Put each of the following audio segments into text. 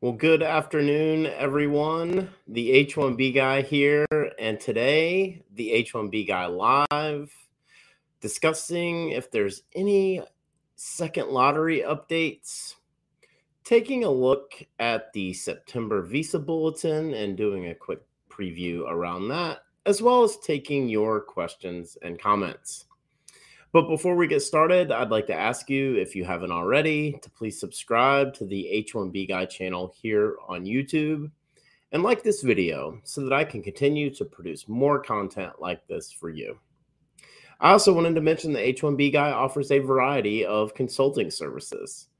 Well, good afternoon, everyone. The H1B guy here, and today, the H1B guy live discussing if there's any second lottery updates, taking a look at the September Visa Bulletin and doing a quick preview around that, as well as taking your questions and comments. But before we get started, I'd like to ask you, if you haven't already, to please subscribe to the H1B Guy channel here on YouTube and like this video so that I can continue to produce more content like this for you. I also wanted to mention the H1B Guy offers a variety of consulting services.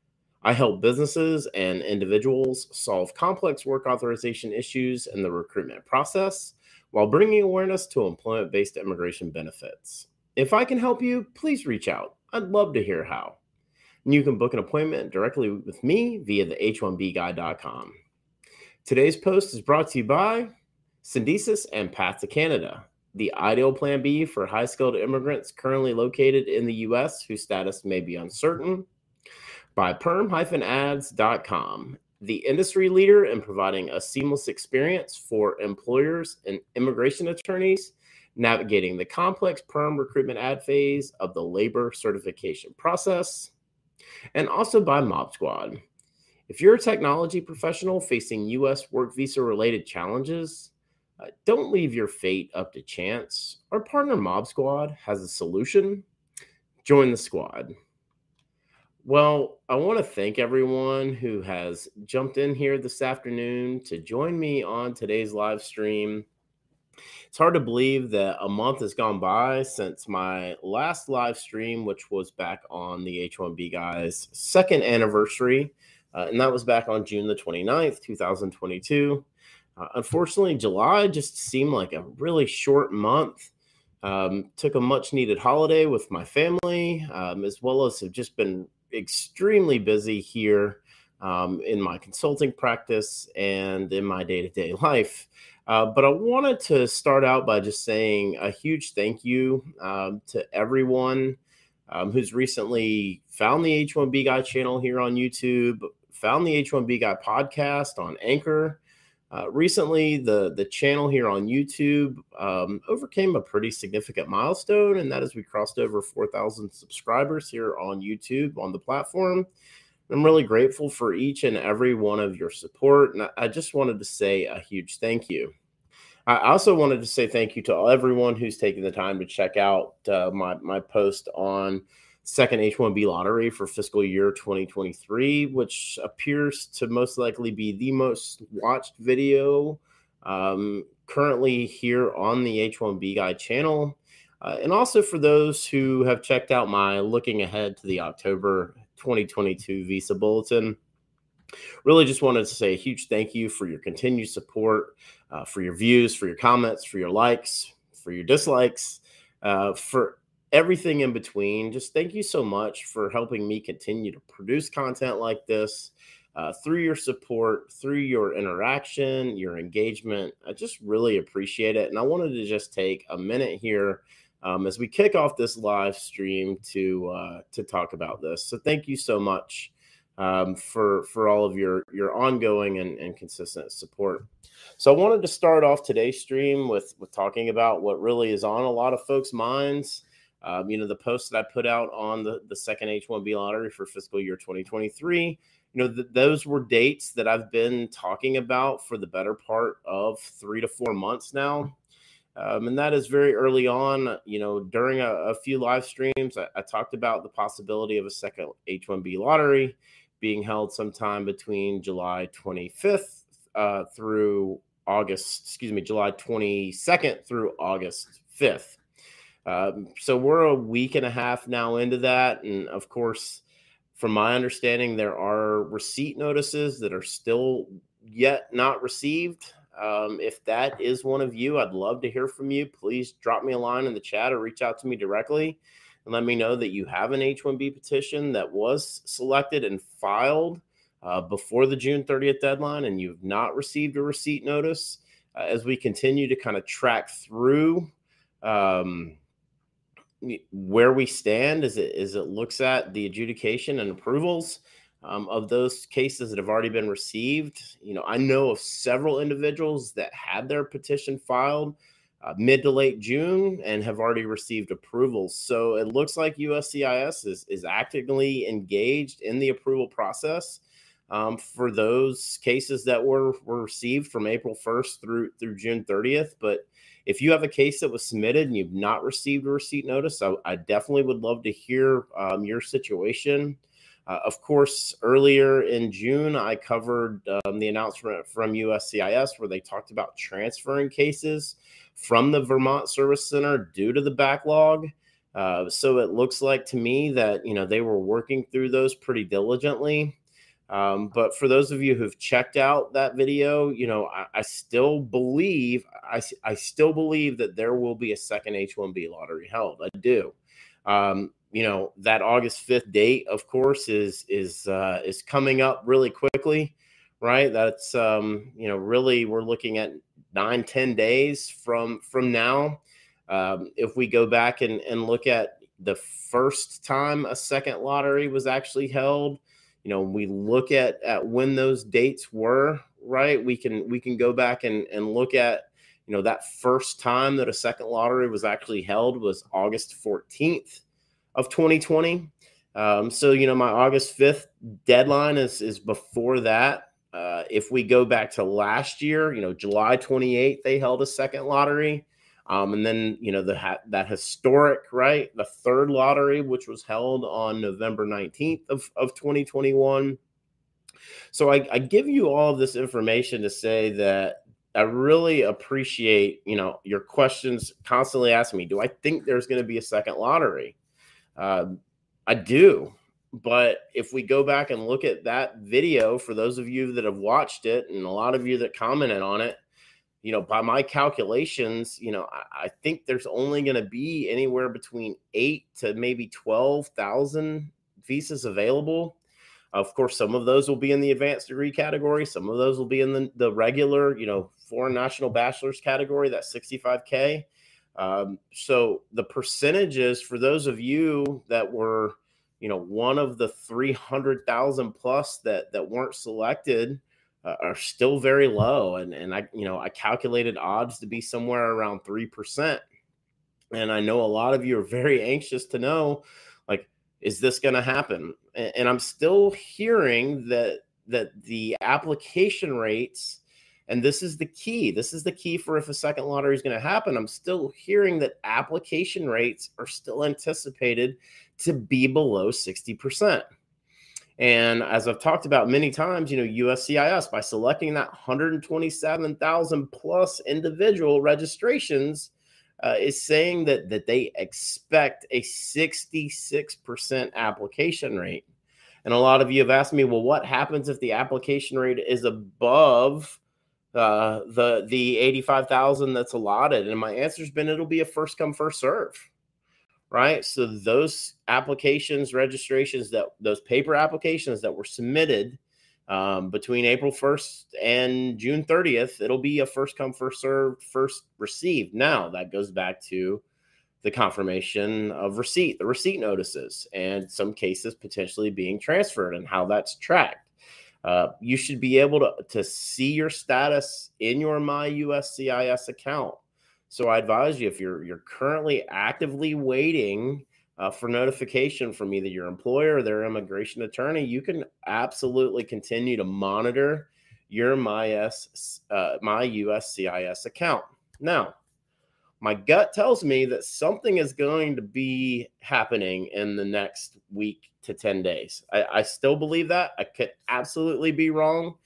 I help businesses and individuals solve complex work authorization issues in the recruitment process while bringing awareness to employment based immigration benefits. If I can help you, please reach out. I'd love to hear how. And you can book an appointment directly with me via the h1bguy.com. Today's post is brought to you by Syndesus and Path to Canada, the ideal plan B for high skilled immigrants currently located in the U.S. whose status may be uncertain, by perm-ads.com, the industry leader in providing a seamless experience for employers and immigration attorneys navigating the complex perm recruitment ad phase of the labor certification process, and also by Mob Squad. If you're a technology professional facing U.S. work visa related challenges, uh, don't leave your fate up to chance. Our partner Mob Squad has a solution. Join the squad. Well, I want to thank everyone who has jumped in here this afternoon to join me on today's live stream. It's hard to believe that a month has gone by since my last live stream, which was back on the H1B guys' second anniversary. Uh, and that was back on June the 29th, 2022. Uh, unfortunately, July just seemed like a really short month. Um, took a much needed holiday with my family, um, as well as have just been extremely busy here um, in my consulting practice and in my day to day life. Uh, but I wanted to start out by just saying a huge thank you um, to everyone um, who's recently found the H1B Guy channel here on YouTube, found the H1B Guy podcast on Anchor. Uh, recently, the the channel here on YouTube um, overcame a pretty significant milestone, and that is we crossed over 4,000 subscribers here on YouTube on the platform. I'm really grateful for each and every one of your support. And I just wanted to say a huge thank you. I also wanted to say thank you to everyone who's taken the time to check out uh, my, my post on second H1B lottery for fiscal year 2023, which appears to most likely be the most watched video um, currently here on the H1B Guy channel. Uh, and also for those who have checked out my looking ahead to the October 2022 Visa Bulletin. Really just wanted to say a huge thank you for your continued support, uh, for your views, for your comments, for your likes, for your dislikes, uh, for everything in between. Just thank you so much for helping me continue to produce content like this. Uh, through your support, through your interaction, your engagement. I just really appreciate it. And I wanted to just take a minute here um, as we kick off this live stream to uh, to talk about this. So thank you so much um, for for all of your your ongoing and, and consistent support. So I wanted to start off today's stream with with talking about what really is on a lot of folks' minds. Um, you know, the post that I put out on the the second H1B lottery for fiscal year 2023. You know, th- those were dates that I've been talking about for the better part of three to four months now. Um, and that is very early on. You know, during a, a few live streams, I, I, talked about the possibility of a second H1B lottery being held sometime between July 25th uh, through August, excuse me, July 22nd through August 5th. Um, so we're a week and a half now into that. And of course, from my understanding, there are receipt notices that are still yet not received. Um, if that is one of you, I'd love to hear from you. Please drop me a line in the chat or reach out to me directly and let me know that you have an H 1B petition that was selected and filed uh, before the June 30th deadline and you've not received a receipt notice. Uh, as we continue to kind of track through um, where we stand as it, as it looks at the adjudication and approvals. Um, of those cases that have already been received. You know, I know of several individuals that had their petition filed uh, mid to late June and have already received approvals. So it looks like USCIS is, is actively engaged in the approval process um, for those cases that were, were received from April 1st through through June 30th. But if you have a case that was submitted and you've not received a receipt notice, I, I definitely would love to hear um, your situation. Uh, of course, earlier in June, I covered um, the announcement from USCIS where they talked about transferring cases from the Vermont Service Center due to the backlog. Uh, so it looks like to me that you know they were working through those pretty diligently. Um, but for those of you who've checked out that video, you know I, I still believe I, I still believe that there will be a second H1B lottery held. I do. Um, you know that August 5th date, of course, is is uh, is coming up really quickly, right? That's um, you know really we're looking at nine ten days from from now. Um, if we go back and, and look at the first time a second lottery was actually held, you know, we look at at when those dates were, right? We can we can go back and, and look at, you know, that first time that a second lottery was actually held was August 14th of 2020. Um, so you know, my August 5th deadline is is before that. Uh, if we go back to last year, you know, July 28th, they held a second lottery. Um, and then, you know, the that historic, right, the third lottery, which was held on November 19th of, of 2021. So I, I give you all of this information to say that I really appreciate, you know, your questions constantly asking me, do I think there's going to be a second lottery? Uh, I do. But if we go back and look at that video, for those of you that have watched it and a lot of you that commented on it, you know, by my calculations, you know, I, I think there's only going to be anywhere between eight to maybe 12,000 visas available. Of course, some of those will be in the advanced degree category. Some of those will be in the, the regular, you know, foreign national bachelor's category, that 65K. Um, so the percentages for those of you that were, you know, one of the 300,000 plus that that weren't selected uh, are still very low and and I you know, I calculated odds to be somewhere around 3%. And I know a lot of you are very anxious to know like is this going to happen? And, and I'm still hearing that that the application rates and this is the key. This is the key for if a second lottery is going to happen. I'm still hearing that application rates are still anticipated to be below 60%. And as I've talked about many times, you know, USCIS, by selecting that 127,000 plus individual registrations, uh, is saying that, that they expect a 66% application rate. And a lot of you have asked me, well, what happens if the application rate is above uh, the the 85,000 that's allotted? And my answer's been it'll be a first come, first serve right? So those applications, registrations that those paper applications that were submitted um, between April 1st and June 30th, it'll be a first come, first serve, first received. Now that goes back to the confirmation of receipt, the receipt notices, and some cases potentially being transferred and how that's tracked. Uh, you should be able to, to see your status in your My USCIS account so I advise you if you're you're currently actively waiting uh, for notification from either your employer or their immigration attorney, you can absolutely continue to monitor your my uh, my USCIS account. Now, my gut tells me that something is going to be happening in the next week to 10 days. I, I still believe that. I could absolutely be wrong.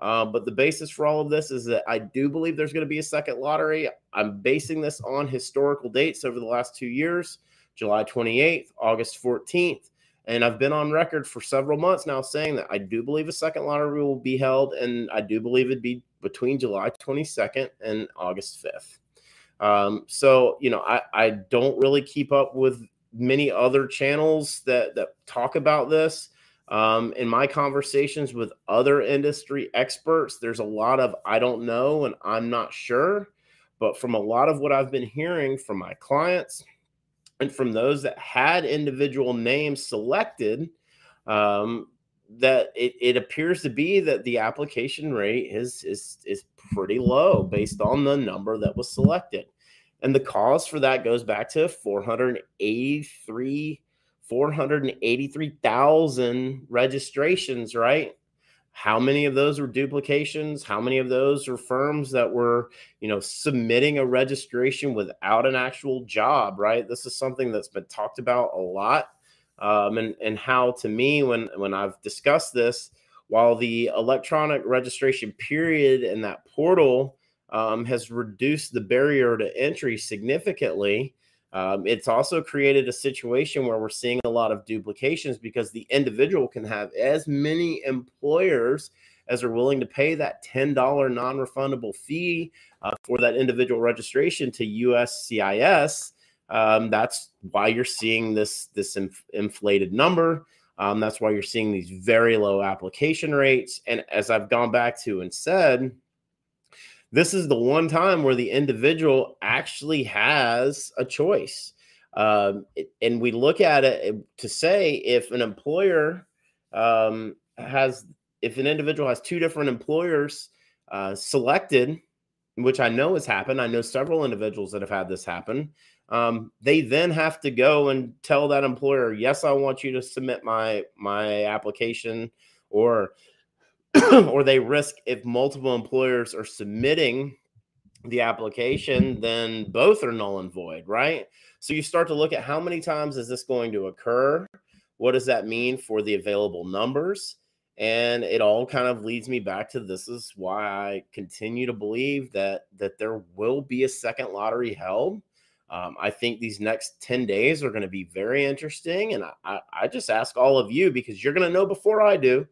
Uh, but the basis for all of this is that I do believe there's going to be a second lottery. I'm basing this on historical dates over the last two years July 28th, August 14th. And I've been on record for several months now saying that I do believe a second lottery will be held, and I do believe it'd be between July 22nd and August 5th. Um, so, you know, I, I don't really keep up with many other channels that, that talk about this. Um, in my conversations with other industry experts, there's a lot of I don't know and I'm not sure. But from a lot of what I've been hearing from my clients and from those that had individual names selected, um, that it, it appears to be that the application rate is is is pretty low based on the number that was selected. And the cause for that goes back to 483 483,000 registrations, right? How many of those were duplications? How many of those are firms that were, you know, submitting a registration without an actual job, right? This is something that's been talked about a lot um, and and how to me when when I've discussed this, while the electronic registration period and that portal um, has reduced the barrier to entry significantly. Um, it's also created a situation where we're seeing a lot of duplications because the individual can have as many employers as are willing to pay that $10 non refundable fee uh, for that individual registration to USCIS um, that's why you're seeing this this inf- inflated number. Um, that's why you're seeing these very low application rates. And as I've gone back to and said, this is the one time where the individual actually has a choice. Um, and we look at it to say if an employer um, has, if an individual has two different employers uh, selected, which I know has happened, I know several individuals that have had this happen um, they then have to go and tell that employer, yes, I want you to submit my my application, or or they risk if multiple employers are submitting the application, then both are null and void, right? So you start to look at how many times is this going to occur? What does that mean for the available numbers? And it all kind of leads me back to this is why I continue to believe that that there will be a second lottery held um, I think these next 10 days are going to be very interesting. And I, I, just ask all of you because you're going to know before I do,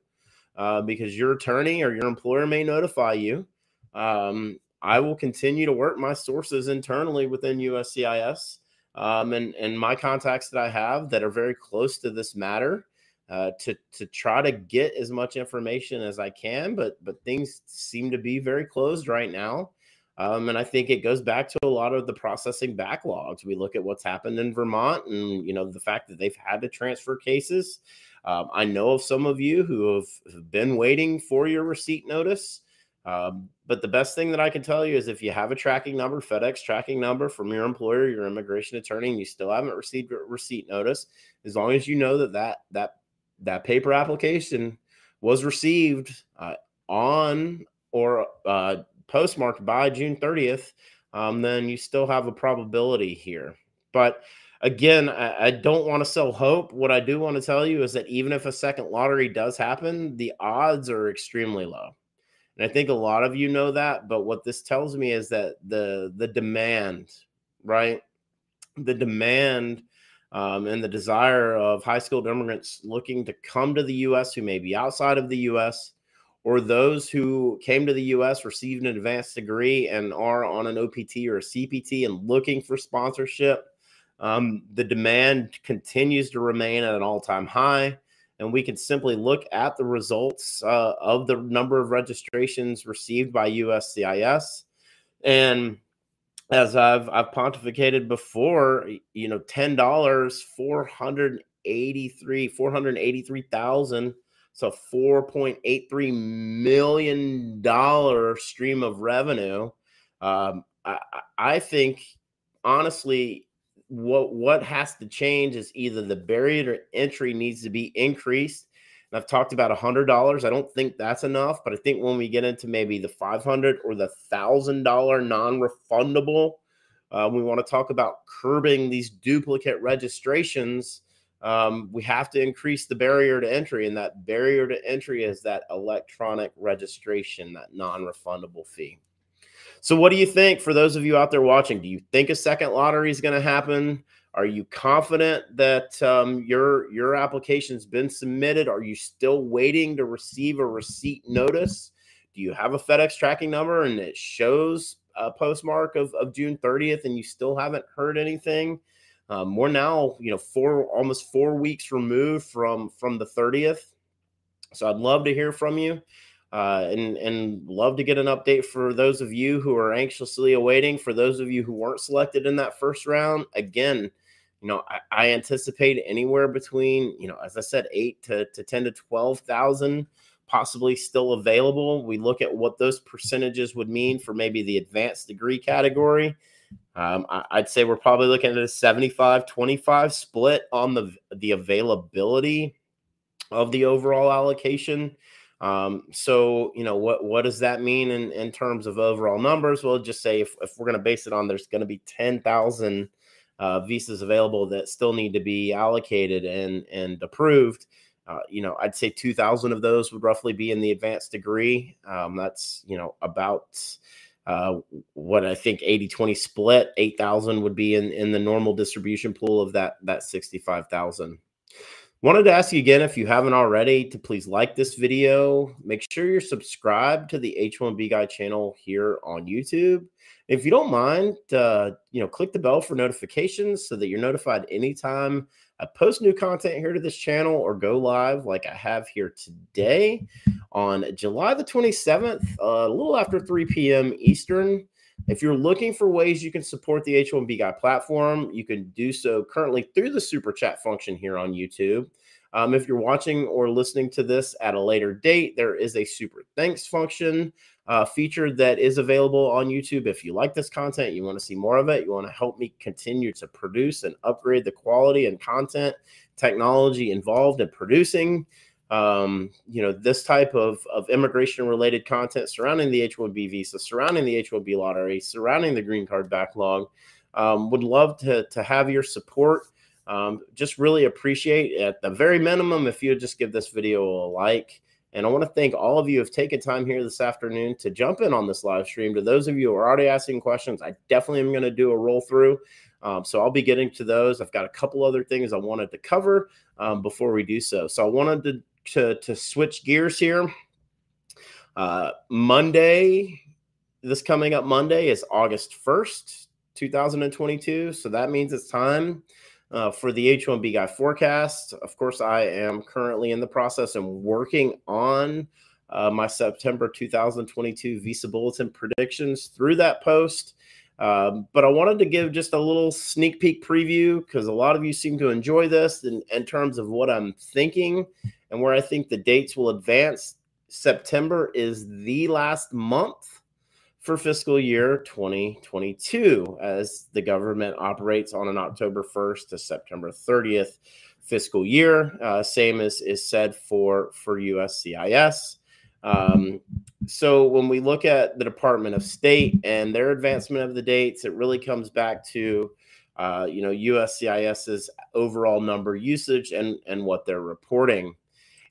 uh, because your attorney or your employer may notify you. Um, I will continue to work my sources internally within USCIS um, and, and my contacts that I have that are very close to this matter. Uh, to to try to get as much information as I can, but but things seem to be very closed right now. Um, and I think it goes back to a lot of the processing backlogs. We look at what's happened in Vermont and, you know, the fact that they've had to transfer cases. Um, I know of some of you who have, been waiting for your receipt notice. Um, but the best thing that I can tell you is if you have a tracking number, FedEx tracking number from your employer, your immigration attorney, and you still haven't received a receipt notice, as long as you know that that that, that paper application was received uh, on or uh, postmarked by June 30th, um, then you still have a probability here. But again, I, I don't want to sell hope. What I do want to tell you is that even if a second lottery does happen, the odds are extremely low. And I think a lot of you know that, but what this tells me is that the the demand, right? The demand um, and the desire of high skilled immigrants looking to come to the U.S. who may be outside of the U.S or those who came to the US, received an advanced degree, and are on an OPT or a CPT and looking for sponsorship, um, the demand continues to remain at an all time high. And we can simply look at the results uh, of the number of registrations received by USCIS. And as I've, I've pontificated before, you know, $10, 483, 483,000 it's a $4.83 million stream of revenue. Um, I, I think, honestly, what what has to change is either the barrier to entry needs to be increased and I've talked about $100. I don't think that's enough, but I think when we get into maybe the 500 or the $1,000 non-refundable, uh, we want to talk about curbing these duplicate registrations um, we have to increase the barrier to entry, and that barrier to entry is that electronic registration, that non-refundable fee. So, what do you think for those of you out there watching? Do you think a second lottery is going to happen? Are you confident that um, your your application's been submitted? Are you still waiting to receive a receipt notice? Do you have a FedEx tracking number and it shows a postmark of, of June 30th and you still haven't heard anything? Um, we're now, you know, four almost four weeks removed from from the 30th. So I'd love to hear from you. Uh, and and love to get an update for those of you who are anxiously awaiting. For those of you who weren't selected in that first round, again, you know, I, I, anticipate anywhere between, you know, as I said, eight to, to 10 to 12,000 possibly still available. We look at what those percentages would mean for maybe the advanced degree category. Um, I, would say we're probably looking at a 75 25 split on the, the availability of the overall allocation. Um, so, you know, what, what does that mean in, in terms of overall numbers? Well, just say if, if we're going to base it on there's going to be 10,000 uh, visas available that still need to be allocated and, and approved. Uh, you know, I'd say 2,000 of those would roughly be in the advanced degree. Um, that's, you know, about uh, what I think 80 20 split. 8,000 would be in, in the normal distribution pool of that, that 65,000. Wanted to ask you again, if you haven't already, to please like this video. Make sure you're subscribed to the H1B Guy channel here on YouTube. If you don't mind, uh, you know, click the bell for notifications so that you're notified anytime I post new content here to this channel or go live like I have here today on July the 27th, uh, a little after 3 p.m. Eastern. If you're looking for ways you can support the H1B Guy platform, you can do so currently through the super chat function here on YouTube. Um, if you're watching or listening to this at a later date, there is a super thanks function uh, feature that is available on YouTube. If you like this content, you want to see more of it, you want to help me continue to produce and upgrade the quality and content technology involved in producing um, you know, this type of, of immigration related content surrounding the H 1B visa, surrounding the H 1B lottery, surrounding the green card backlog. Um, would love to, to have your support. Um, just really appreciate at the very minimum if you just give this video a like. And I want to thank all of you who have taken time here this afternoon to jump in on this live stream. To those of you who are already asking questions, I definitely am going to do a roll through. Um, so I'll be getting to those. I've got a couple other things I wanted to cover um, before we do so. So I wanted to to to switch gears here. Uh, Monday, this coming up Monday is August first, two thousand and twenty-two. So that means it's time uh, for the H1B guy forecast. Of course, I am currently in the process and working on uh, my September 2022 Visa Bulletin predictions through that post. Um, but I wanted to give just a little sneak peek preview because a lot of you seem to enjoy this in, in terms of what I'm thinking and where I think the dates will advance. September is the last month for fiscal year 2022 as the government operates on an October 1st to September 30th fiscal year. Uh, same as is said for for USCIS. Um, so when we look at the Department of State and their advancement of the dates, it really comes back to uh, you know USCIS's overall number usage and and what they're reporting.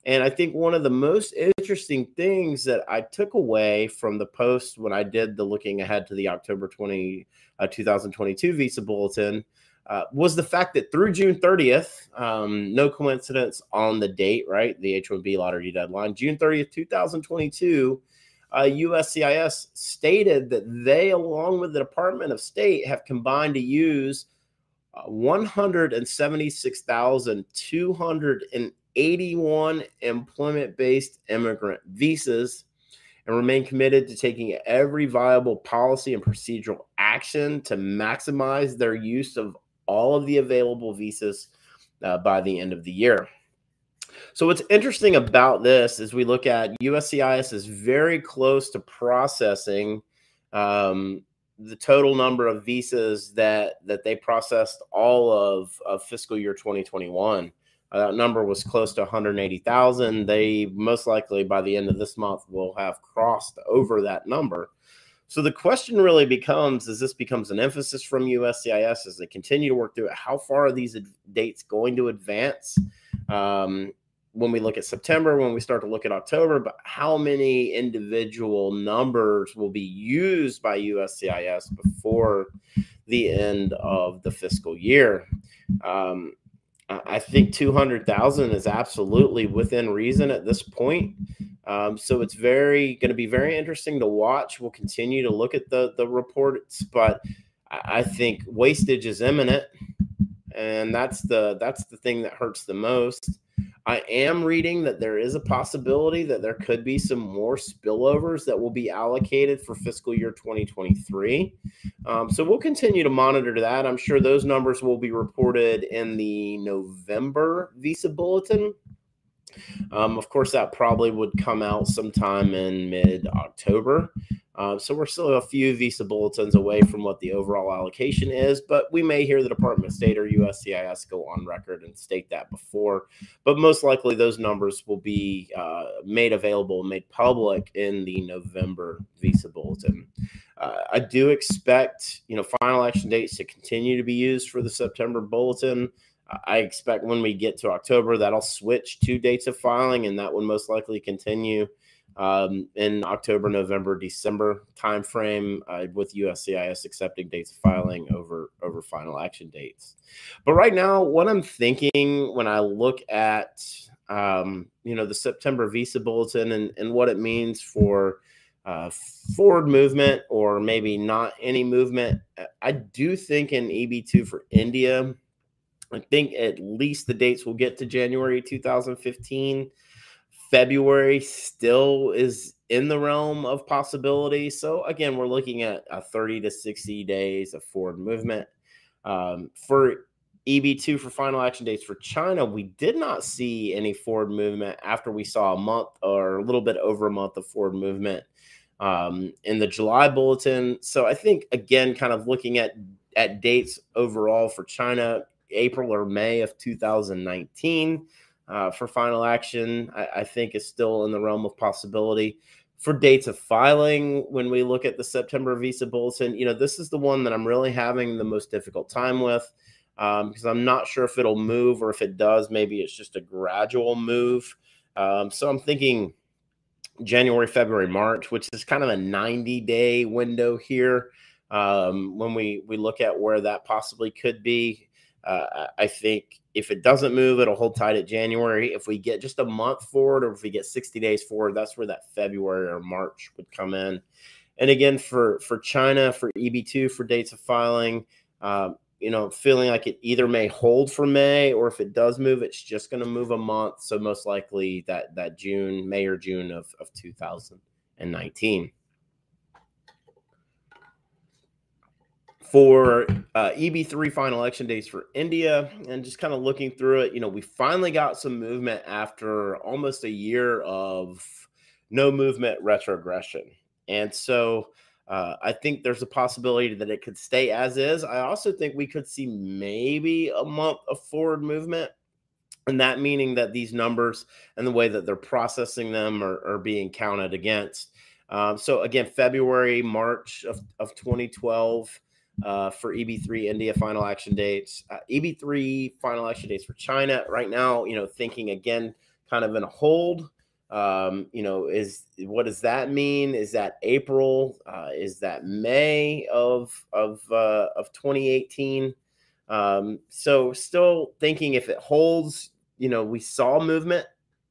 And I think one of the most interesting things that I took away from the post when I did the looking ahead to the October 20, uh, 2022 visa bulletin uh, was the fact that through June 30th, um, no coincidence on the date, right? The H 1B lottery deadline, June 30th, 2022. Uh, USCIS stated that they, along with the Department of State, have combined to use uh, 176,208 81 employment based immigrant visas and remain committed to taking every viable policy and procedural action to maximize their use of all of the available visas uh, by the end of the year. So, what's interesting about this is we look at USCIS is very close to processing um, the total number of visas that that they processed all of, of fiscal year 2021. Uh, that number was close to 180,000. They most likely by the end of this month will have crossed over that number. So the question really becomes: as this becomes an emphasis from USCIS as they continue to work through it, how far are these dates going to advance? Um, when we look at September, when we start to look at October, but how many individual numbers will be used by USCIS before the end of the fiscal year? Um, I think 200,000 is absolutely within reason at this point. Um, so it's very going to be very interesting to watch. We'll continue to look at the the reports, but I think wastage is imminent, and that's the that's the thing that hurts the most. I am reading that there is a possibility that there could be some more spillovers that will be allocated for fiscal year 2023. Um, so we'll continue to monitor that. I'm sure those numbers will be reported in the November Visa Bulletin. Um, of course, that probably would come out sometime in mid October. Uh, so we're still a few visa bulletins away from what the overall allocation is, but we may hear the Department of State or USCIS go on record and state that before. But most likely, those numbers will be uh, made available, made public in the November visa bulletin. Uh, I do expect, you know, final action dates to continue to be used for the September bulletin. I expect when we get to October, that'll switch to dates of filing, and that will most likely continue um, in October, November, December timeframe uh, with USCIS accepting dates of filing over over final action dates. But right now, what I'm thinking when I look at um, you know the September visa bulletin and, and what it means for uh, forward movement or maybe not any movement, I do think in EB2 for India, I think at least the dates will get to January 2015. February still is in the realm of possibility. So again, we're looking at a 30 to 60 days of forward movement. Um, for EB2 for final action dates for China, we did not see any forward movement after we saw a month or a little bit over a month of forward movement um, in the July bulletin. So I think again, kind of looking at at dates overall for China, April or May of 2019 uh, for final action, I, I, think is still in the realm of possibility. For dates of filing, when we look at the September visa bulletin, you know, this is the one that I'm really having the most difficult time with um, because I'm not sure if it'll move or if it does, maybe it's just a gradual move. Um, so I'm thinking January, February, March, which is kind of a 90 day window here. Um, when we we look at where that possibly could be, uh, I think if it doesn't move, it'll hold tight at January. If we get just a month forward, or if we get 60 days forward, that's where that February or March would come in. And again, for for China, for EB2, for dates of filing, um, you know, feeling like it either may hold for May, or if it does move, it's just going to move a month. So most likely that that June, May or June of of 2019. For uh, EB3 final action dates for India and just kind of looking through it, you know, we finally got some movement after almost a year of no movement retrogression. And so uh, I think there's a possibility that it could stay as is. I also think we could see maybe a month of forward movement. And that meaning that these numbers and the way that they're processing them are, are being counted against. Um, so again, February, March of, of 2012 uh, for EB3 India final action dates. Uh, EB3 final action dates for China right now. You know, thinking again, kind of in a hold. Um, you know, is what does that mean? Is that April? Uh, is that May of of uh, of 2018? Um, so still thinking if it holds. You know, we saw movement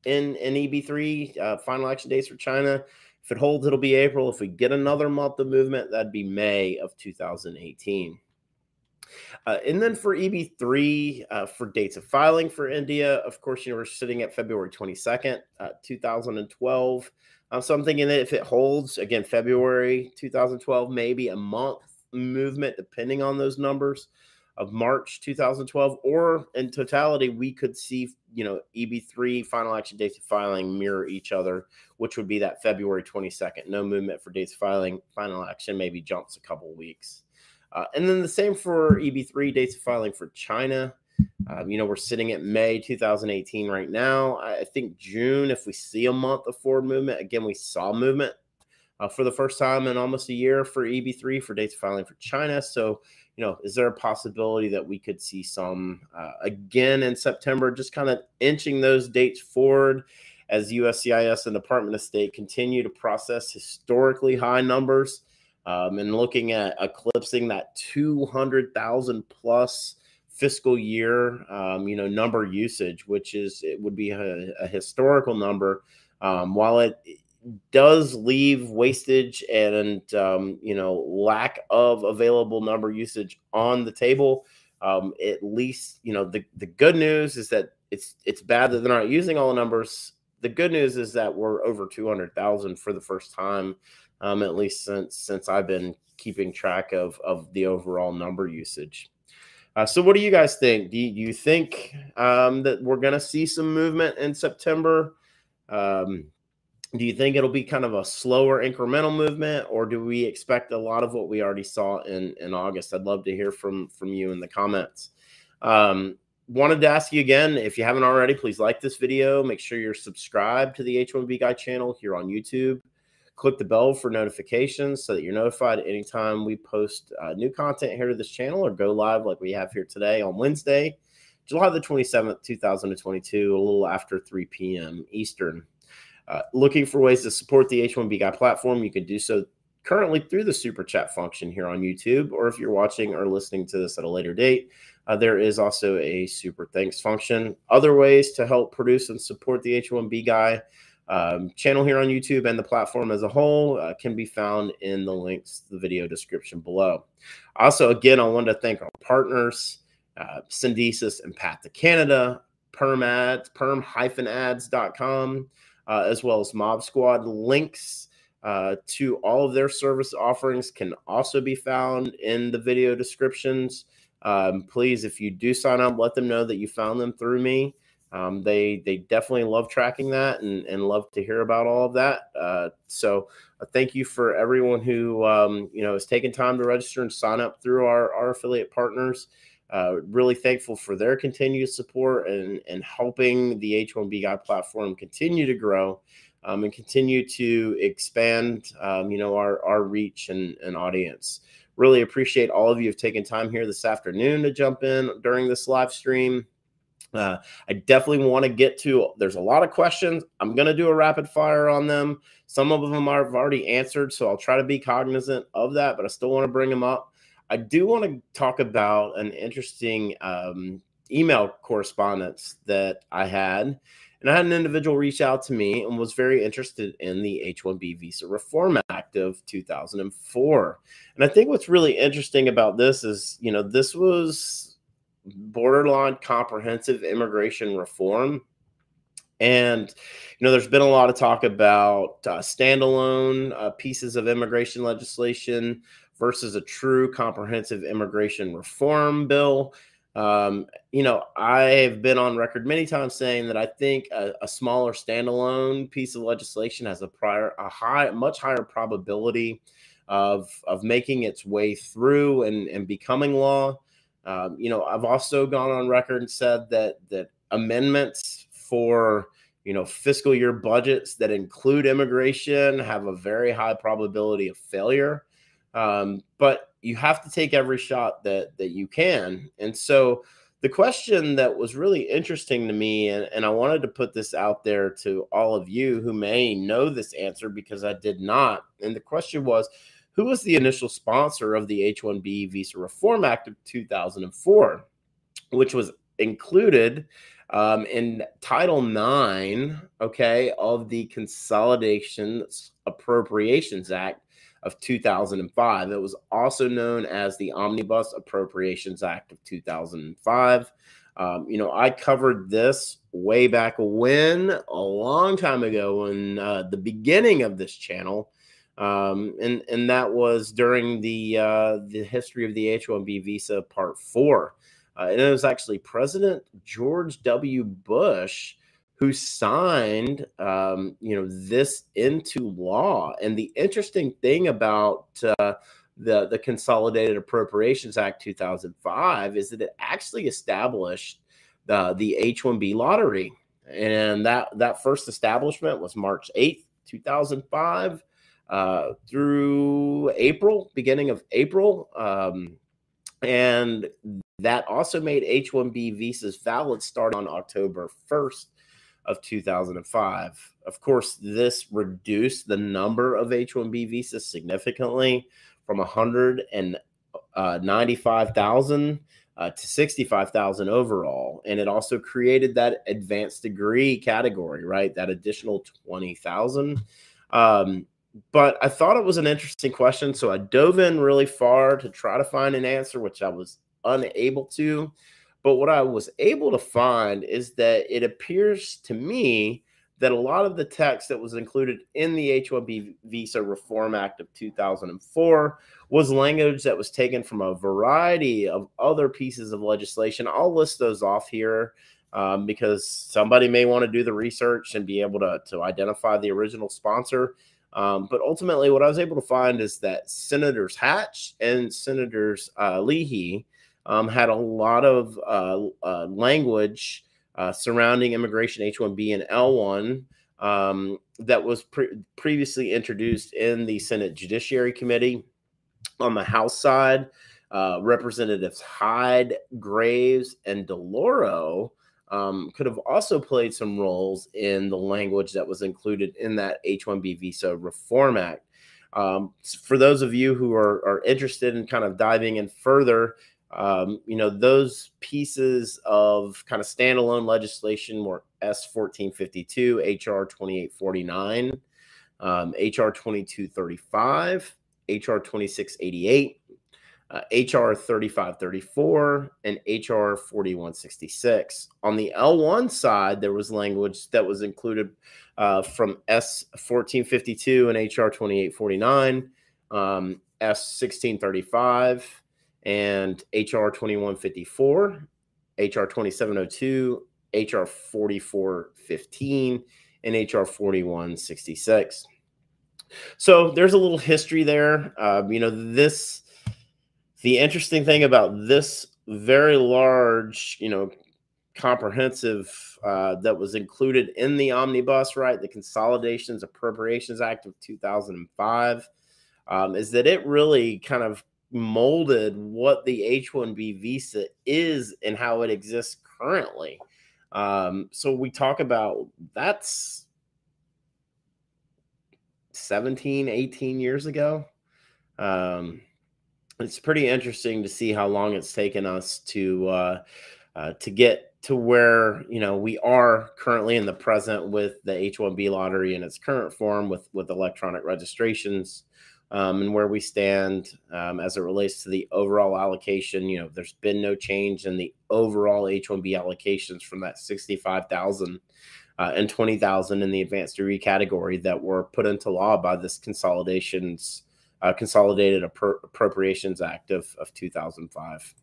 in in EB3 uh, final action dates for China. If it holds, it'll be April. If we get another month of movement, that'd be May of 2018. Uh, and then for EB3, uh, for dates of filing for India, of course, you know, we're sitting at February 22nd, uh, 2012. Um, so I'm thinking that if it holds, again, February 2012, maybe a month movement, depending on those numbers of March 2012, or in totality, we could see, you know, EB3 final action dates of filing mirror each other, which would be that February 22nd. No movement for dates of filing. Final action maybe jumps a couple weeks. Uh, and then the same for EB3 dates of filing for China. Um, you know, we're sitting at May 2018 right now. I think June, if we see a month of forward movement, again, we saw movement uh, for the first time in almost a year for EB3 for dates of filing for China. So, you know, is there a possibility that we could see some uh, again in September, just kind of inching those dates forward as USCIS and Department of State continue to process historically high numbers um, and looking at eclipsing that 200,000 plus fiscal year, um, you know, number usage, which is it would be a, a historical number. Um, while it does leave wastage and um, you know lack of available number usage on the table. Um, at least you know the the good news is that it's it's bad that they're not using all the numbers. The good news is that we're over 200,000 for the first time, um, at least since since I've been keeping track of of the overall number usage. Uh, so, what do you guys think? Do you, do you think um, that we're going to see some movement in September? Um, do you think it'll be kind of a slower incremental movement, or do we expect a lot of what we already saw in in August? I'd love to hear from from you in the comments. Um, wanted to ask you again if you haven't already, please like this video. Make sure you're subscribed to the H1B Guy channel here on YouTube click the bell for notifications so that you're notified anytime we post uh, new content here to this channel or go live like we have here today on Wednesday, July the 27th, 2022, a little after 3 p.m. Eastern. Uh, looking for ways to support the H1B Guy platform, you can do so currently through the super chat function here on YouTube, or if you're watching or listening to this at a later date, uh, there is also a super thanks function. Other ways to help produce and support the H1B Guy um, channel here on YouTube and the platform as a whole uh, can be found in the links to the video description below. Also, again, I want to thank our partners, uh, Syndesus and Path to Canada, Perm Ads, perm-ads.com, uh, as well as Mob Squad. Links uh, to all of their service offerings can also be found in the video descriptions. Um, please, if you do sign up, let them know that you found them through me. Um, they they definitely love tracking that and, and love to hear about all of that. Uh, so uh, thank you for everyone who um, you know has taken time to register and sign up through our, our affiliate partners. Uh, really thankful for their continued support and and helping the H1B Guy platform continue to grow um, and continue to expand um, you know our our reach and, and audience. Really appreciate all of you have taken time here this afternoon to jump in during this live stream. Uh, I definitely want to get to. There's a lot of questions. I'm going to do a rapid fire on them. Some of them I've already answered, so I'll try to be cognizant of that, but I still want to bring them up. I do want to talk about an interesting um, email correspondence that I had. And I had an individual reach out to me and was very interested in the H 1B Visa Reform Act of 2004. And I think what's really interesting about this is, you know, this was borderline comprehensive immigration reform. And, you know, there's been a lot of talk about uh, standalone uh, pieces of immigration legislation versus a true comprehensive immigration reform bill. Um, you know, I have been on record many times saying that I think a, a, smaller standalone piece of legislation has a prior, a high, much higher probability of of making its way through and, and becoming law. Um, you know, I've also gone on record and said that that amendments for you know fiscal year budgets that include immigration have a very high probability of failure. Um, but you have to take every shot that that you can. And so the question that was really interesting to me, and, and I wanted to put this out there to all of you who may know this answer because I did not. And the question was, who was the initial sponsor of the H 1B Visa Reform Act of 2004, which was included um, in Title IX, okay, of the Consolidations Appropriations Act of 2005. It was also known as the Omnibus Appropriations Act of 2005. Um, you know, I covered this way back when, a long time ago, in uh, the beginning of this channel um, and and that was during the uh, the history of the H-1B visa Part Four, uh, and it was actually President George W. Bush who signed um, you know this into law. And the interesting thing about uh, the the Consolidated Appropriations Act 2005 is that it actually established the the H-1B lottery, and that that first establishment was March 8th, 2005 uh, through April, beginning of April. Um, and that also made H 1B visas valid starting on October 1st of 2005. Of course, this reduced the number of H 1B visas significantly from 195,000 uh, to 65,000 overall. And it also created that advanced degree category, right? That additional 20,000. Um, but I thought it was an interesting question. So I dove in really far to try to find an answer, which I was unable to. But what I was able to find is that it appears to me that a lot of the text that was included in the H 1B Visa Reform Act of 2004 was language that was taken from a variety of other pieces of legislation. I'll list those off here um, because somebody may want to do the research and be able to, to identify the original sponsor. Um, but ultimately, what I was able to find is that Senators Hatch and Senators uh, Leahy um, had a lot of uh, uh, language uh, surrounding immigration H-1B and L-1 um, that was pre- previously introduced in the Senate Judiciary Committee. On the House side, uh, Representatives Hyde, Graves, and DeLauro um, could have also played some roles in the language that was included in that H-1B Visa Reform Act. Um, for those of you who are, are interested in kind of diving in further um, you know, those pieces of kind of standalone legislation were S 1452, HR 2849, um, HR 2235, HR 2688, uh, HR 3534, and HR 4166. On the L1 side, there was language that was included uh, from S 1452 and HR 2849, um, S 1635 and HR 2154, HR 2702, HR 4415, and HR 4166. So there's a little history there. Uh, you know, this, the interesting thing about this very large, you know, comprehensive uh, that was included in the omnibus, right? The Consolidations Appropriations Act of 2005, um, is that it really kind of molded what the H1B visa is and how it exists currently. Um, so we talk about that's 17, 18 years ago. Um, it's pretty interesting to see how long it's taken us to uh, uh, to get to where you know we are currently in the present with the H1B lottery in its current form with with electronic registrations um, and where we stand um, as it relates to the overall allocation. You know, there's been no change in the overall H-1B allocations from that 65,000 uh, and 20,000 in the advanced degree category that were put into law by this consolidations uh, Consolidated Appro- Appropriations Act of, of 2005.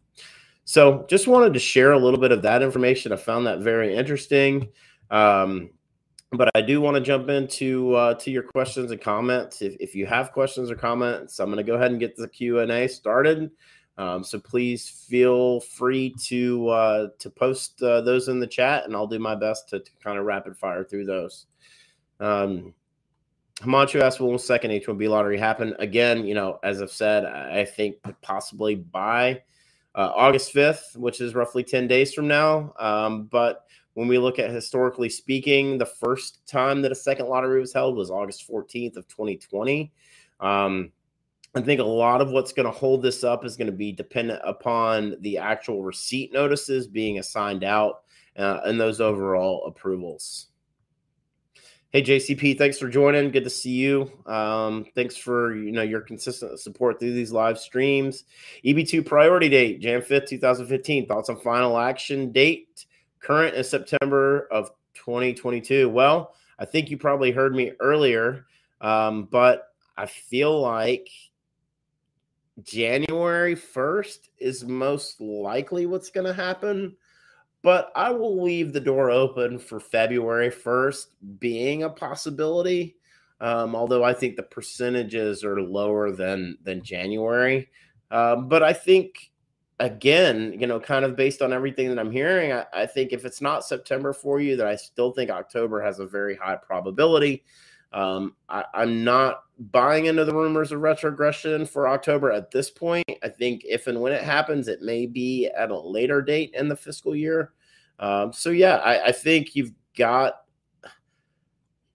So, just wanted to share a little bit of that information. I found that very interesting. Um, but I do want to jump into uh, to your questions and comments. If, if you have questions or comments, I'm going to go ahead and get the Q and A started. Um, so please feel free to uh, to post uh, those in the chat, and I'll do my best to, to kind of rapid fire through those. Um, Hamachu asked, "Will second H1B lottery happen again?" You know, as I've said, I think possibly by uh, August 5th, which is roughly 10 days from now. Um, but when we look at historically speaking, the first time that a second lottery was held was August 14th of 2020. Um, I think a lot of what's going to hold this up is going to be dependent upon the actual receipt notices being assigned out uh, and those overall approvals. Hey JCP, thanks for joining. Good to see you. Um, thanks for you know your consistent support through these live streams. EB2 priority date, Jan 5th, 2015. Thoughts on final action date? Current is September of 2022. Well, I think you probably heard me earlier, um, but I feel like January 1st is most likely what's going to happen. But I will leave the door open for February 1st being a possibility. Um, although I think the percentages are lower than than January. Um, but I think again, you know, kind of based on everything that I'm hearing, I, I, think if it's not September for you, that I still think October has a very high probability. Um, I, am not buying into the rumors of retrogression for October at this point. I think if and when it happens, it may be at a later date in the fiscal year. Um, so yeah, I, I think you've got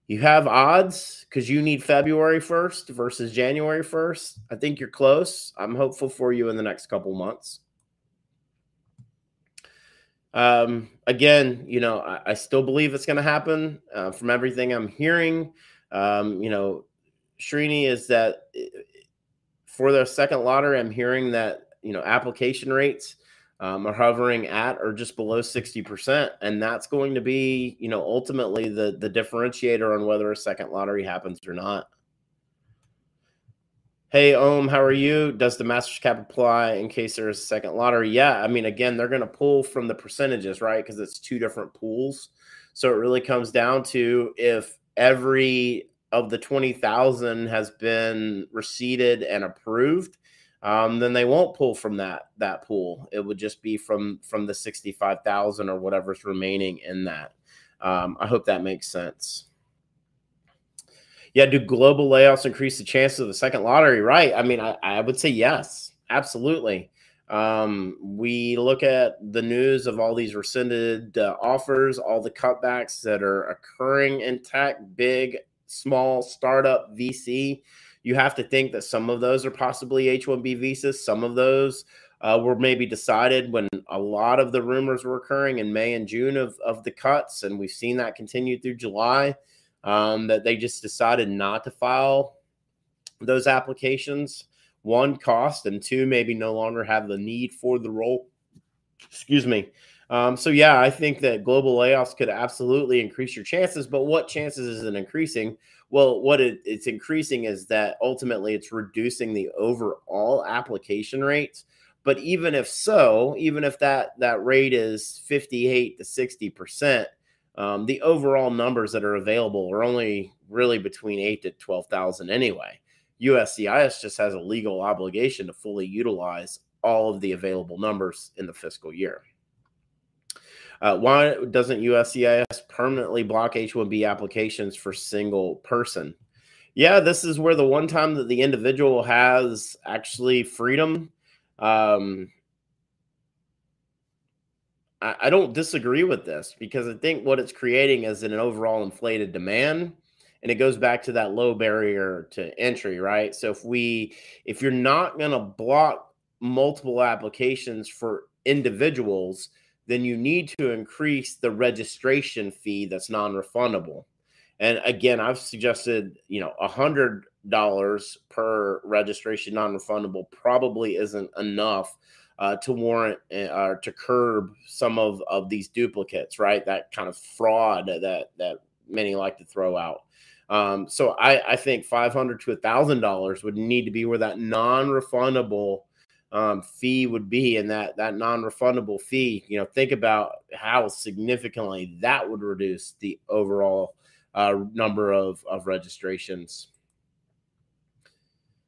you have odds because you need February 1st versus January 1st. I think you're close. I'm hopeful for you in the next couple months. Um, again, you know, I, I still believe it's going to happen uh, from everything I'm hearing. Um, you know, Srini is that eh, for the second lottery, I'm hearing that, you know, application rates um, are hovering at or just below 60%. And that's going to be, you know, ultimately the, the differentiator on whether a second lottery happens or not. Hey, Ohm, how are you? Does the master's cap apply in case there's a second lottery? Yeah, I mean, again, they're going to pull from the percentages, right? Because it's two different pools. So it really comes down to if every of the 20,000 has been receipted and approved, um, then they won't pull from that that pool. It would just be from from the sixty five thousand or whatever's remaining in that. Um, I hope that makes sense. Yeah, do global layoffs increase the chances of the second lottery? Right. I mean, I, I would say yes, absolutely. Um, we look at the news of all these rescinded uh, offers, all the cutbacks that are occurring in tech, big, small, startup, VC you have to think that some of those are possibly H 1B visas. Some of those uh, were maybe decided when a lot of the rumors were occurring in May and June of, of the cuts. And we've seen that continue through July, um, that they just decided not to file those applications. One, cost, and two, maybe no longer have the need for the role. Excuse me. Um, so yeah, I think that global layoffs could absolutely increase your chances. But what chances is it increasing? Well, what it, it's increasing is that ultimately it's reducing the overall application rates. But even if so, even if that that rate is 58 to 60 percent, um, the overall numbers that are available are only really between eight to 12,000 anyway. USCIS just has a legal obligation to fully utilize all of the available numbers in the fiscal year. Uh, why doesn't USCIS permanently block H 1B applications for single person? Yeah, this is where the one time that the individual has actually freedom. Um, I, I don't disagree with this because I think what it's creating is an overall inflated demand and it goes back to that low barrier to entry right so if we if you're not going to block multiple applications for individuals then you need to increase the registration fee that's non-refundable. And again, I've suggested, you know, a hundred dollars per registration non-refundable probably isn't enough uh, to warrant uh, or to curb some of, of these duplicates, right? That kind of fraud that that many like to throw out. Um, so I, I think five hundred to thousand dollars would need to be where that non-refundable um, fee would be and that that non-refundable fee you know think about how significantly that would reduce the overall uh, number of, of registrations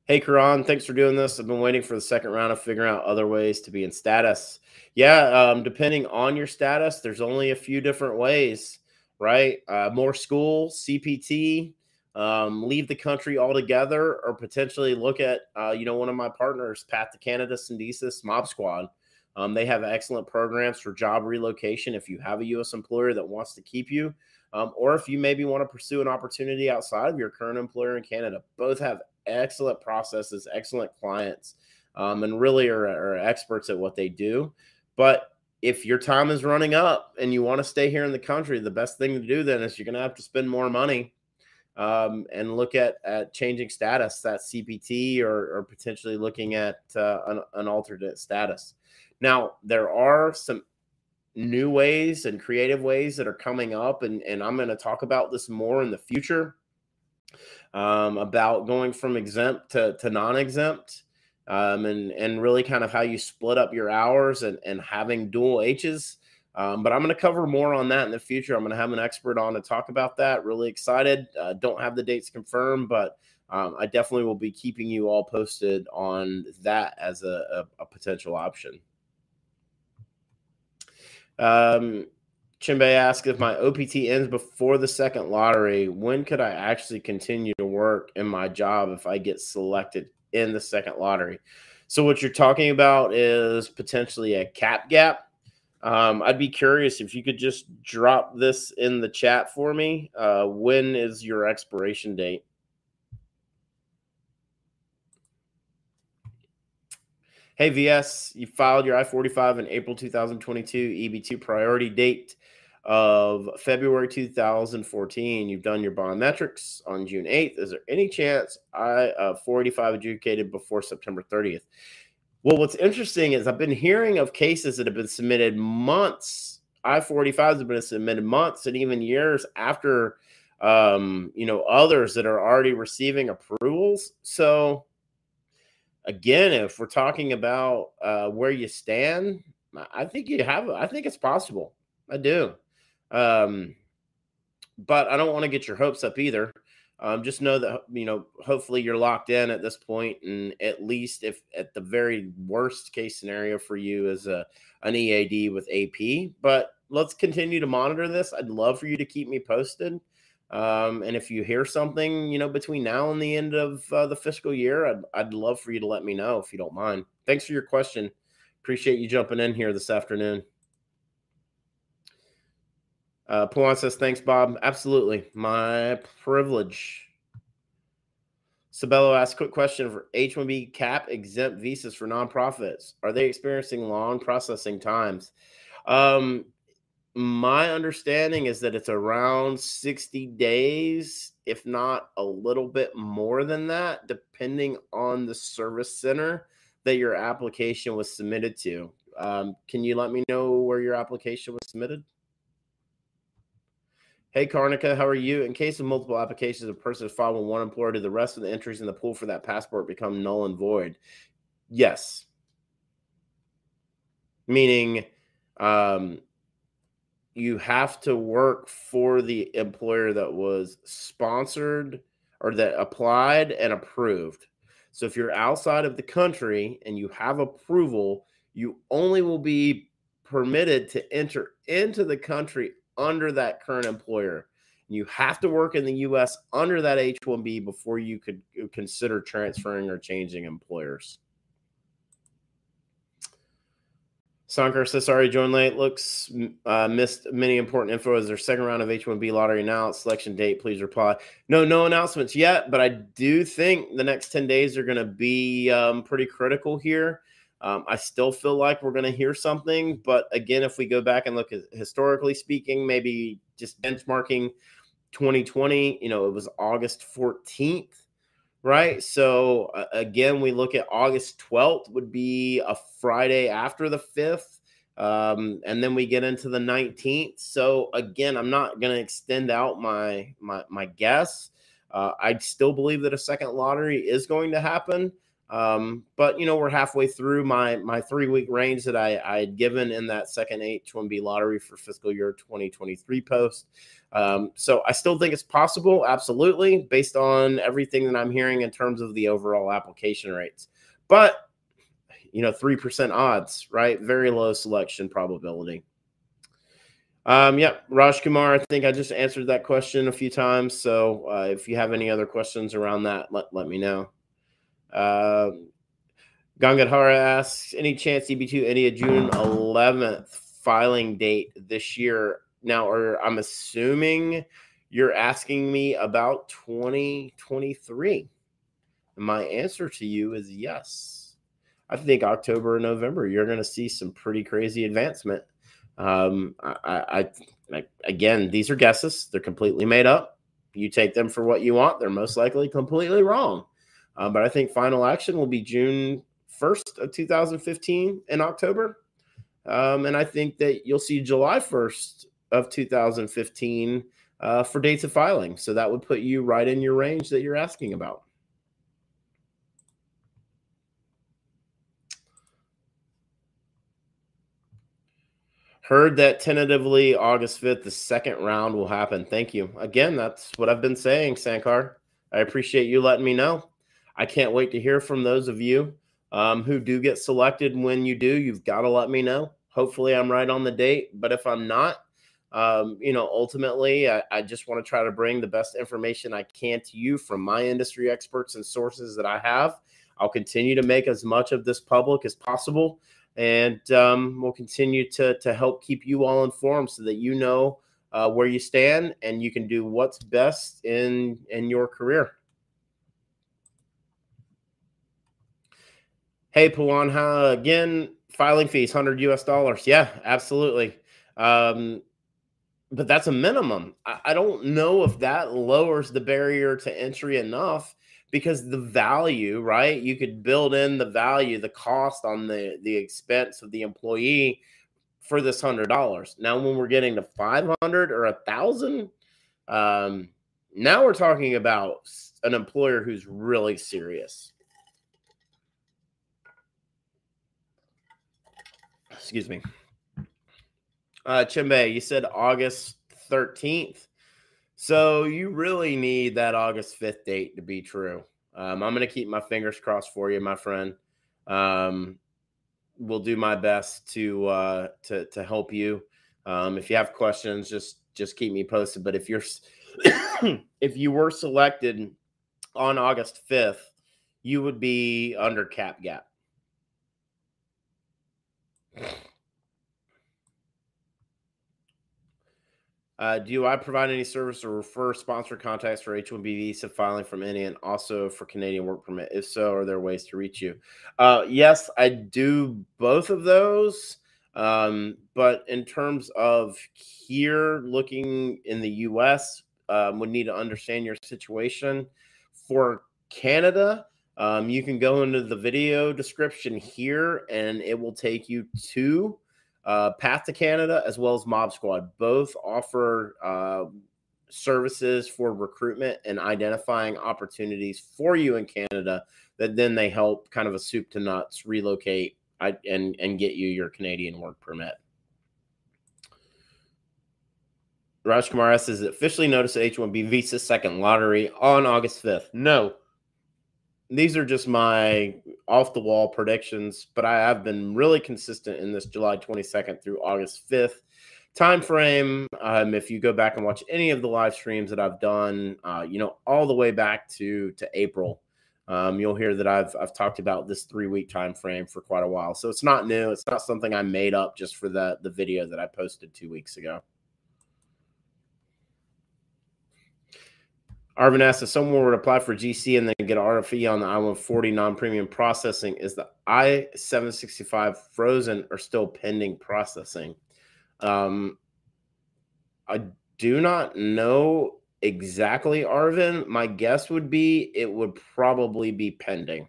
hey karan thanks for doing this i've been waiting for the second round of figuring out other ways to be in status yeah um, depending on your status there's only a few different ways right uh, more school cpt um, leave the country altogether, or potentially look at, uh, you know, one of my partners, Path to Canada, Syndesus, Mob Squad. Um, they have excellent programs for job relocation if you have a U.S. employer that wants to keep you, um, or if you maybe want to pursue an opportunity outside of your current employer in Canada. Both have excellent processes, excellent clients, um, and really are, are experts at what they do. But if your time is running up and you want to stay here in the country, the best thing to do then is you're going to have to spend more money um, and look at at changing status, that CPT, or, or potentially looking at uh, an, an alternate status. Now, there are some new ways and creative ways that are coming up, and, and I'm going to talk about this more in the future um, about going from exempt to, to non exempt. Um, and and really kind of how you split up your hours and, and having dual H's um, but I'm going to cover more on that in the future. I'm going to have an expert on to talk about that. Really excited. Uh, don't have the dates confirmed, but um, I definitely will be keeping you all posted on that as a, a, a potential option. Um, Chimbe asked if my OPT ends before the second lottery, when could I actually continue to work in my job if I get selected in the second lottery? So, what you're talking about is potentially a cap gap um, I'd be curious if you could just drop this in the chat for me. Uh, when is your expiration date? Hey, VS, you filed your I 45 in April 2022, EB2 priority date of February 2014. You've done your biometrics on June 8th. Is there any chance I uh, 485 adjudicated before September 30th? Well, what's interesting is I've been hearing of cases that have been submitted months. I 45s have been submitted months and even years after, um, you know, others that are already receiving approvals. So, again, if we're talking about uh, where you stand, I think you have. I think it's possible. I do. Um, but I don't want to get your hopes up either. Um, just know that you know. Hopefully, you're locked in at this point, and at least if at the very worst case scenario for you is a an EAD with AP. But let's continue to monitor this. I'd love for you to keep me posted. Um, and if you hear something, you know, between now and the end of uh, the fiscal year, I'd, I'd love for you to let me know if you don't mind. Thanks for your question. Appreciate you jumping in here this afternoon. Uh, Pawan says, thanks, Bob. Absolutely. My privilege. Sabello asks, quick question for H 1B cap exempt visas for nonprofits. Are they experiencing long processing times? Um, my understanding is that it's around 60 days, if not a little bit more than that, depending on the service center that your application was submitted to. Um, can you let me know where your application was submitted? Hey, Karnika, how are you? In case of multiple applications, a person is filed with one employer, do the rest of the entries in the pool for that passport become null and void? Yes. Meaning, um, you have to work for the employer that was sponsored or that applied and approved. So if you're outside of the country and you have approval, you only will be permitted to enter into the country under that current employer. You have to work in the U.S. under that H 1B before you could uh, consider transferring or changing employers. Sankar says, sorry, joined late. Looks uh, missed many important info. Is there second round of H1B lottery now? Selection date, please reply. No, no announcements yet, but I do think the next 10 days are going to be um, pretty critical here. Um, I still feel like we're going to hear something, but again, if we go back and look at historically speaking, maybe just benchmarking 2020, you know, it was August 14th, right? So uh, again, we look at August 12th would be a Friday after the 5th. Um, and then we get into the 19th. So again, I'm not going to extend out my my my guess. Uh, I still believe that a second lottery is going to happen. Um, but you know, we're halfway through my my three week range that I, I had given in that second H1B lottery for fiscal year 2023 post. Um, so I still think it's possible, absolutely, based on everything that I'm hearing in terms of the overall application rates. But you know, three percent odds, right? Very low selection probability. Um, yeah, Raj Kumar, I think I just answered that question a few times. So uh, if you have any other questions around that, let, let me know. Um, Gangadhara asks, any chance EB2 India June 11th filing date this year? Now, or I'm assuming you're asking me about 2023. my answer to you is yes. I think October and November, you're going to see some pretty crazy advancement. Um, I, I, I, again, these are guesses. They're completely made up. You take them for what you want. They're most likely completely wrong. Um, but I think final action will be June 1st of 2015 in October. Um, and I think that you'll see July 1st of 2015 uh, for dates of filing. So that would put you right in your range that you're asking about. Heard that tentatively August 5th, the second round will happen. Thank you. Again, that's what I've been saying, Sankar. I appreciate you letting me know. I can't wait to hear from those of you um, who do get selected. When you do, you've got to let me know. Hopefully, I'm right on the date. But if I'm not, um, you know, ultimately, I, I just want to try to bring the best information I can to you from my industry experts and sources that I have. I'll continue to make as much of this public as possible, and um, we'll continue to to help keep you all informed so that you know uh, where you stand and you can do what's best in in your career. Hey, Pawan, how, again, filing fees, 100 US dollars. Yeah, absolutely. Um, but that's a minimum. I, I don't know if that lowers the barrier to entry enough because the value, right? You could build in the value, the cost on the the expense of the employee for this hundred dollars. Now, when we're getting to five hundred or a thousand, um, now we're talking about an employer who's really serious. Excuse me. Uh, Chimbe, you said August 13th. So you really need that August 5th date to be true. Um, I'm going to keep my fingers crossed for you, my friend. Um, we'll do my best to uh, to to help you. Um, if you have questions, just just keep me posted. But if you're if you were selected on August 5th, you would be under cap gap. Uh, do I provide any service or refer sponsor contacts for H-1B visa filing from any and also for Canadian work permit? If so, are there ways to reach you? Uh, yes, I do both of those. Um, but in terms of here looking in the U.S., um, would need to understand your situation. For Canada, um, you can go into the video description here, and it will take you to uh, Path to Canada as well as Mob Squad. Both offer uh, services for recruitment and identifying opportunities for you in Canada that then they help kind of a soup to nuts relocate and and get you your Canadian work permit. Raj Kumar says officially noticed H1B visa second lottery on August 5th. No, these are just my off the wall predictions, but I have been really consistent in this July 22nd through August 5th time frame. Um, if you go back and watch any of the live streams that I've done, uh, you know, all the way back to to April, um, you'll hear that I've I've talked about this three week time frame for quite a while. So it's not new. It's not something I made up just for the the video that I posted two weeks ago. Arvin asks if someone were to apply for GC and then get RFE on the I-140 non-premium processing, is the I-765 frozen or still pending processing? Um, I do not know exactly, Arvin. My guess would be it would probably be pending.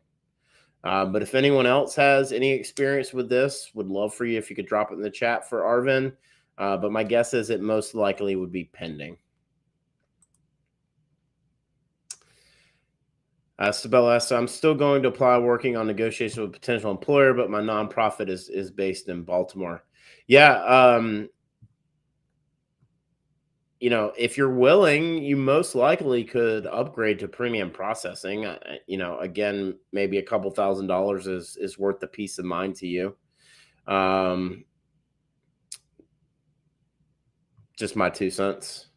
Uh, but if anyone else has any experience with this, would love for you if you could drop it in the chat for Arvin. Uh, but my guess is it most likely would be pending. Uh, Sabella asks, I'm still going to apply working on negotiation with a potential employer, but my nonprofit is is based in Baltimore. Yeah, um, you know, if you're willing, you most likely could upgrade to premium processing. Uh, you know, again, maybe a couple thousand dollars is is worth the peace of mind to you. Um, just my two cents.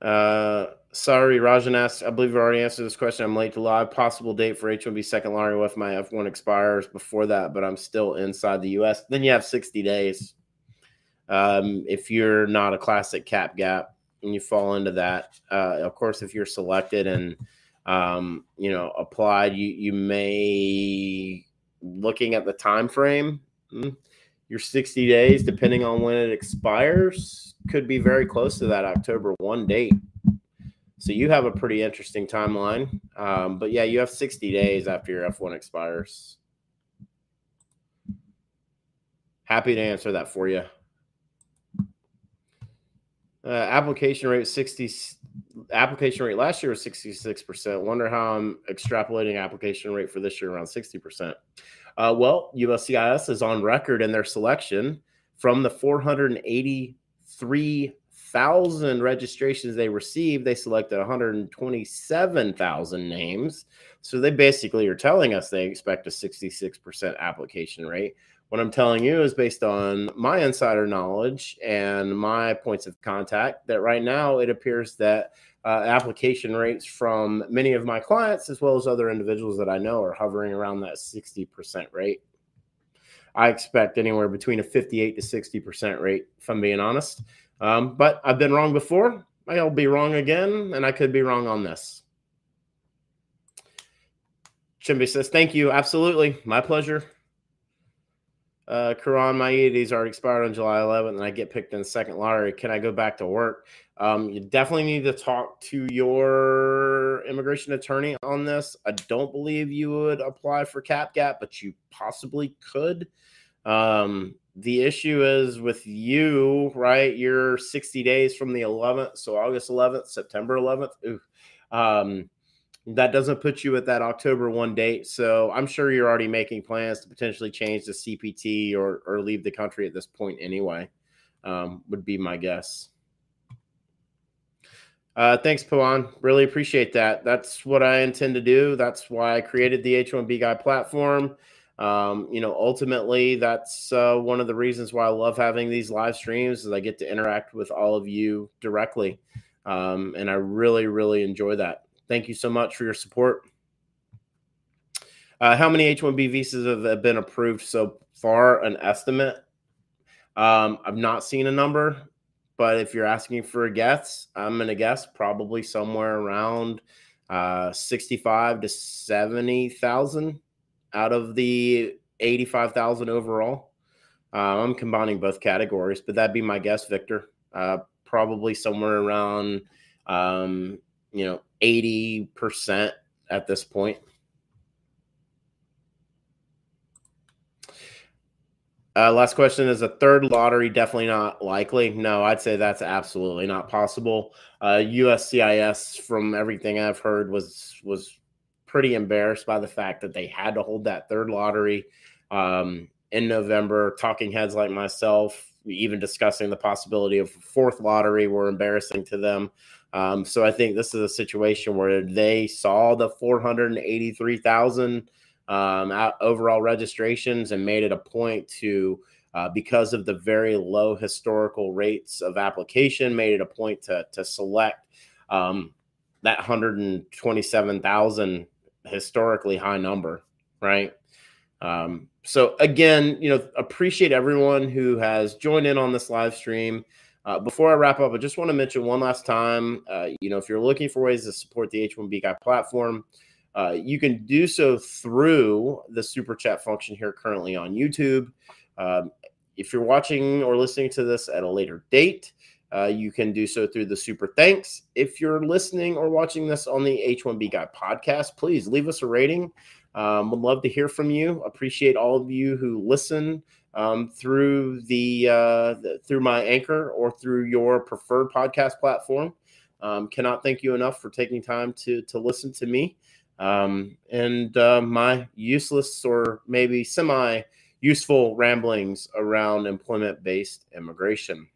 Uh, sorry, Rajan asked. I believe we already answered this question. I'm late to live. Possible date for H1B second lottery if my F1 expires before that, but I'm still inside the US. Then you have 60 days. Um, if you're not a classic cap gap and you fall into that, uh, of course, if you're selected and um, you know applied, you you may looking at the time frame. Hmm, your 60 days, depending on when it expires, could be very close to that October 1 date. So you have a pretty interesting timeline. Um, but yeah, you have 60 days after your F1 expires. Happy to answer that for you. Uh, application rate 60 application rate last year was 66%. Wonder how I'm extrapolating application rate for this year around 60%. Uh, well, USCIS is on record in their selection from the 483,000 registrations they received. They selected 127,000 names. So they basically are telling us they expect a 66% application rate. What I'm telling you is based on my insider knowledge and my points of contact that right now it appears that uh, application rates from many of my clients, as well as other individuals that I know, are hovering around that 60% rate. I expect anywhere between a 58 to 60% rate, if I'm being honest. Um, but I've been wrong before. I'll be wrong again, and I could be wrong on this. Chimby says, Thank you. Absolutely. My pleasure. Uh, Quran, my EAD's already expired on July 11th, and I get picked in the second lottery. Can I go back to work? Um, you definitely need to talk to your immigration attorney on this. I don't believe you would apply for Cap Gap, but you possibly could. Um, the issue is with you, right? You're 60 days from the 11th, so August 11th, September 11th. Ooh, um, that doesn't put you at that October 1 date. So I'm sure you're already making plans to potentially change the CPT or, or leave the country at this point anyway, um, would be my guess. Uh, thanks, Pawan. Really appreciate that. That's what I intend to do. That's why I created the H1B Guy platform. Um, you know, ultimately, that's uh, one of the reasons why I love having these live streams is I get to interact with all of you directly. Um, and I really, really enjoy that. Thank you so much for your support. Uh, how many H-1B visas have been approved so far? An estimate. Um, I've not seen a number, but if you're asking for a guess, I'm going to guess probably somewhere around uh, 65 to 70,000 out of the 85,000 overall. Uh, I'm combining both categories, but that'd be my guess, Victor. Uh, probably somewhere around um, you know, 80% at this point. Uh, last question is a third lottery definitely not likely? No, I'd say that's absolutely not possible. Uh, USCIS, from everything I've heard, was was pretty embarrassed by the fact that they had to hold that third lottery um, in November. Talking heads like myself, even discussing the possibility of fourth lottery, were embarrassing to them. Um, so I think this is a situation where they saw the 483,000 um, overall registrations and made it a point to, uh, because of the very low historical rates of application, made it a point to, to select um, that 127,000 historically high number, right? Um, so again, you know, appreciate everyone who has joined in on this live stream. Uh, before I wrap up, I just want to mention one last time. Uh, you know, if you're looking for ways to support the H1B Guy platform, uh, you can do so through the super chat function here currently on YouTube. Um, if you're watching or listening to this at a later date, uh, you can do so through the super thanks. If you're listening or watching this on the H1B Guy podcast, please leave us a rating. Um, would love to hear from you. Appreciate all of you who listen um, through the, uh, the, through my anchor or through your preferred podcast platform. Um, cannot thank you enough for taking time to to listen to me um, and uh, my useless or maybe semi useful ramblings around employment based immigration.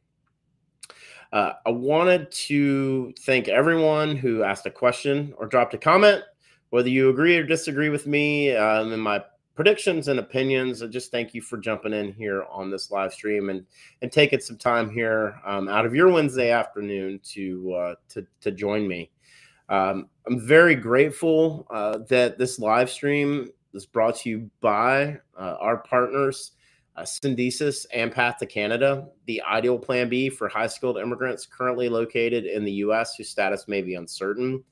Uh, I wanted to thank everyone who asked a question or dropped a comment. Whether you agree or disagree with me um, in my predictions and opinions. I just thank you for jumping in here on this live stream and and taking some time here um, out of your Wednesday afternoon to uh, to to join me. Um, I'm very grateful uh, that this live stream is brought to you by uh, our partners. Uh, Syndesus and Path to Canada, the ideal plan B for high skilled immigrants currently located in the US whose status may be uncertain.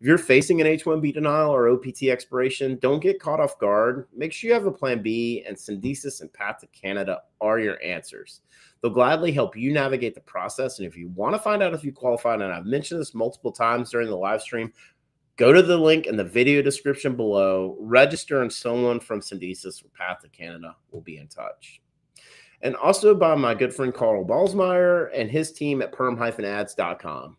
If you're facing an H 1B denial or OPT expiration, don't get caught off guard. Make sure you have a plan B, and Syndesus and Path to Canada are your answers. They'll gladly help you navigate the process. And if you want to find out if you qualify, and I've mentioned this multiple times during the live stream, go to the link in the video description below, register, and someone from Syndesus or Path to Canada will be in touch. And also by my good friend Carl Balsmeyer and his team at perm-ads.com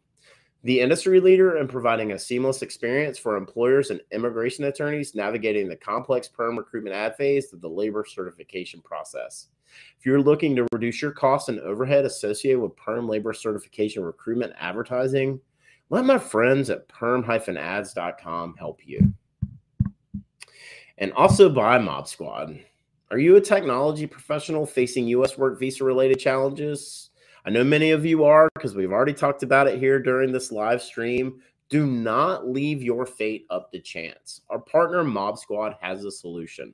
the industry leader in providing a seamless experience for employers and immigration attorneys navigating the complex perm recruitment ad phase of the labor certification process. If you're looking to reduce your costs and overhead associated with perm labor certification recruitment advertising, let my friends at perm-ads.com help you. And also by Mob Squad. Are you a technology professional facing U.S. work visa related challenges? I know many of you are because we've already talked about it here during this live stream. Do not leave your fate up to chance. Our partner Mob Squad has a solution.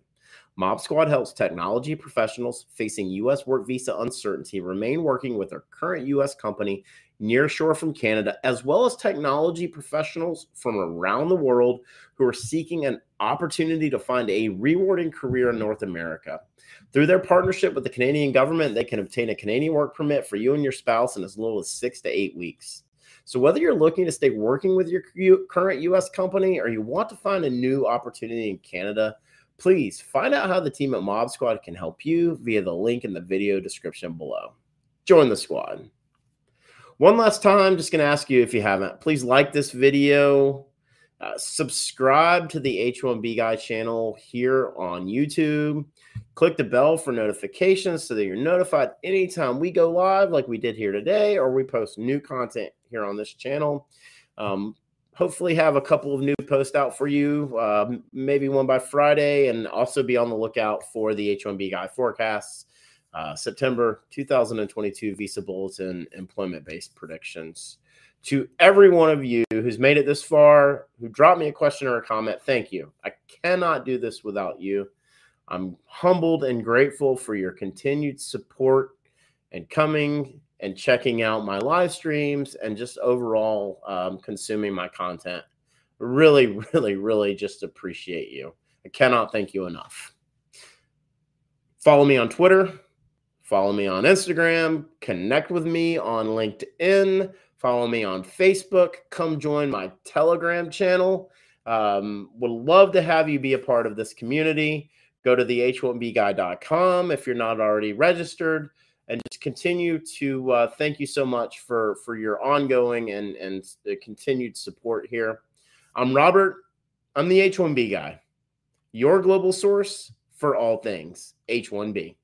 Mob Squad helps technology professionals facing U.S. work visa uncertainty remain working with their current U.S. company nearshore from Canada, as well as technology professionals from around the world who are seeking an opportunity to find a rewarding career in North America. Through their partnership with the Canadian government, they can obtain a Canadian work permit for you and your spouse in as little as six to eight weeks. So, whether you're looking to stay working with your current US company or you want to find a new opportunity in Canada, please find out how the team at Mob Squad can help you via the link in the video description below. Join the squad. One last time, just going to ask you if you haven't, please like this video, uh, subscribe to the H1B Guy channel here on YouTube. Click the bell for notifications so that you're notified anytime we go live, like we did here today, or we post new content here on this channel. Um, hopefully, have a couple of new posts out for you, uh, maybe one by Friday, and also be on the lookout for the H1B Guy forecasts. Uh, September 2022 Visa Bulletin employment based predictions to every one of you who's made it this far, who dropped me a question or a comment, thank you. I cannot do this without you. I'm humbled and grateful for your continued support and coming and checking out my live streams and just overall um, consuming my content. Really, really, really just appreciate you. I cannot thank you enough. Follow me on Twitter, follow me on Instagram, connect with me on LinkedIn Follow me on Facebook. Come join my Telegram channel. Um, would love to have you be a part of this community. Go to the h1bguy.com if you're not already registered, and just continue to uh, thank you so much for for your ongoing and and continued support here. I'm Robert. I'm the H1B guy, your global source for all things H1B.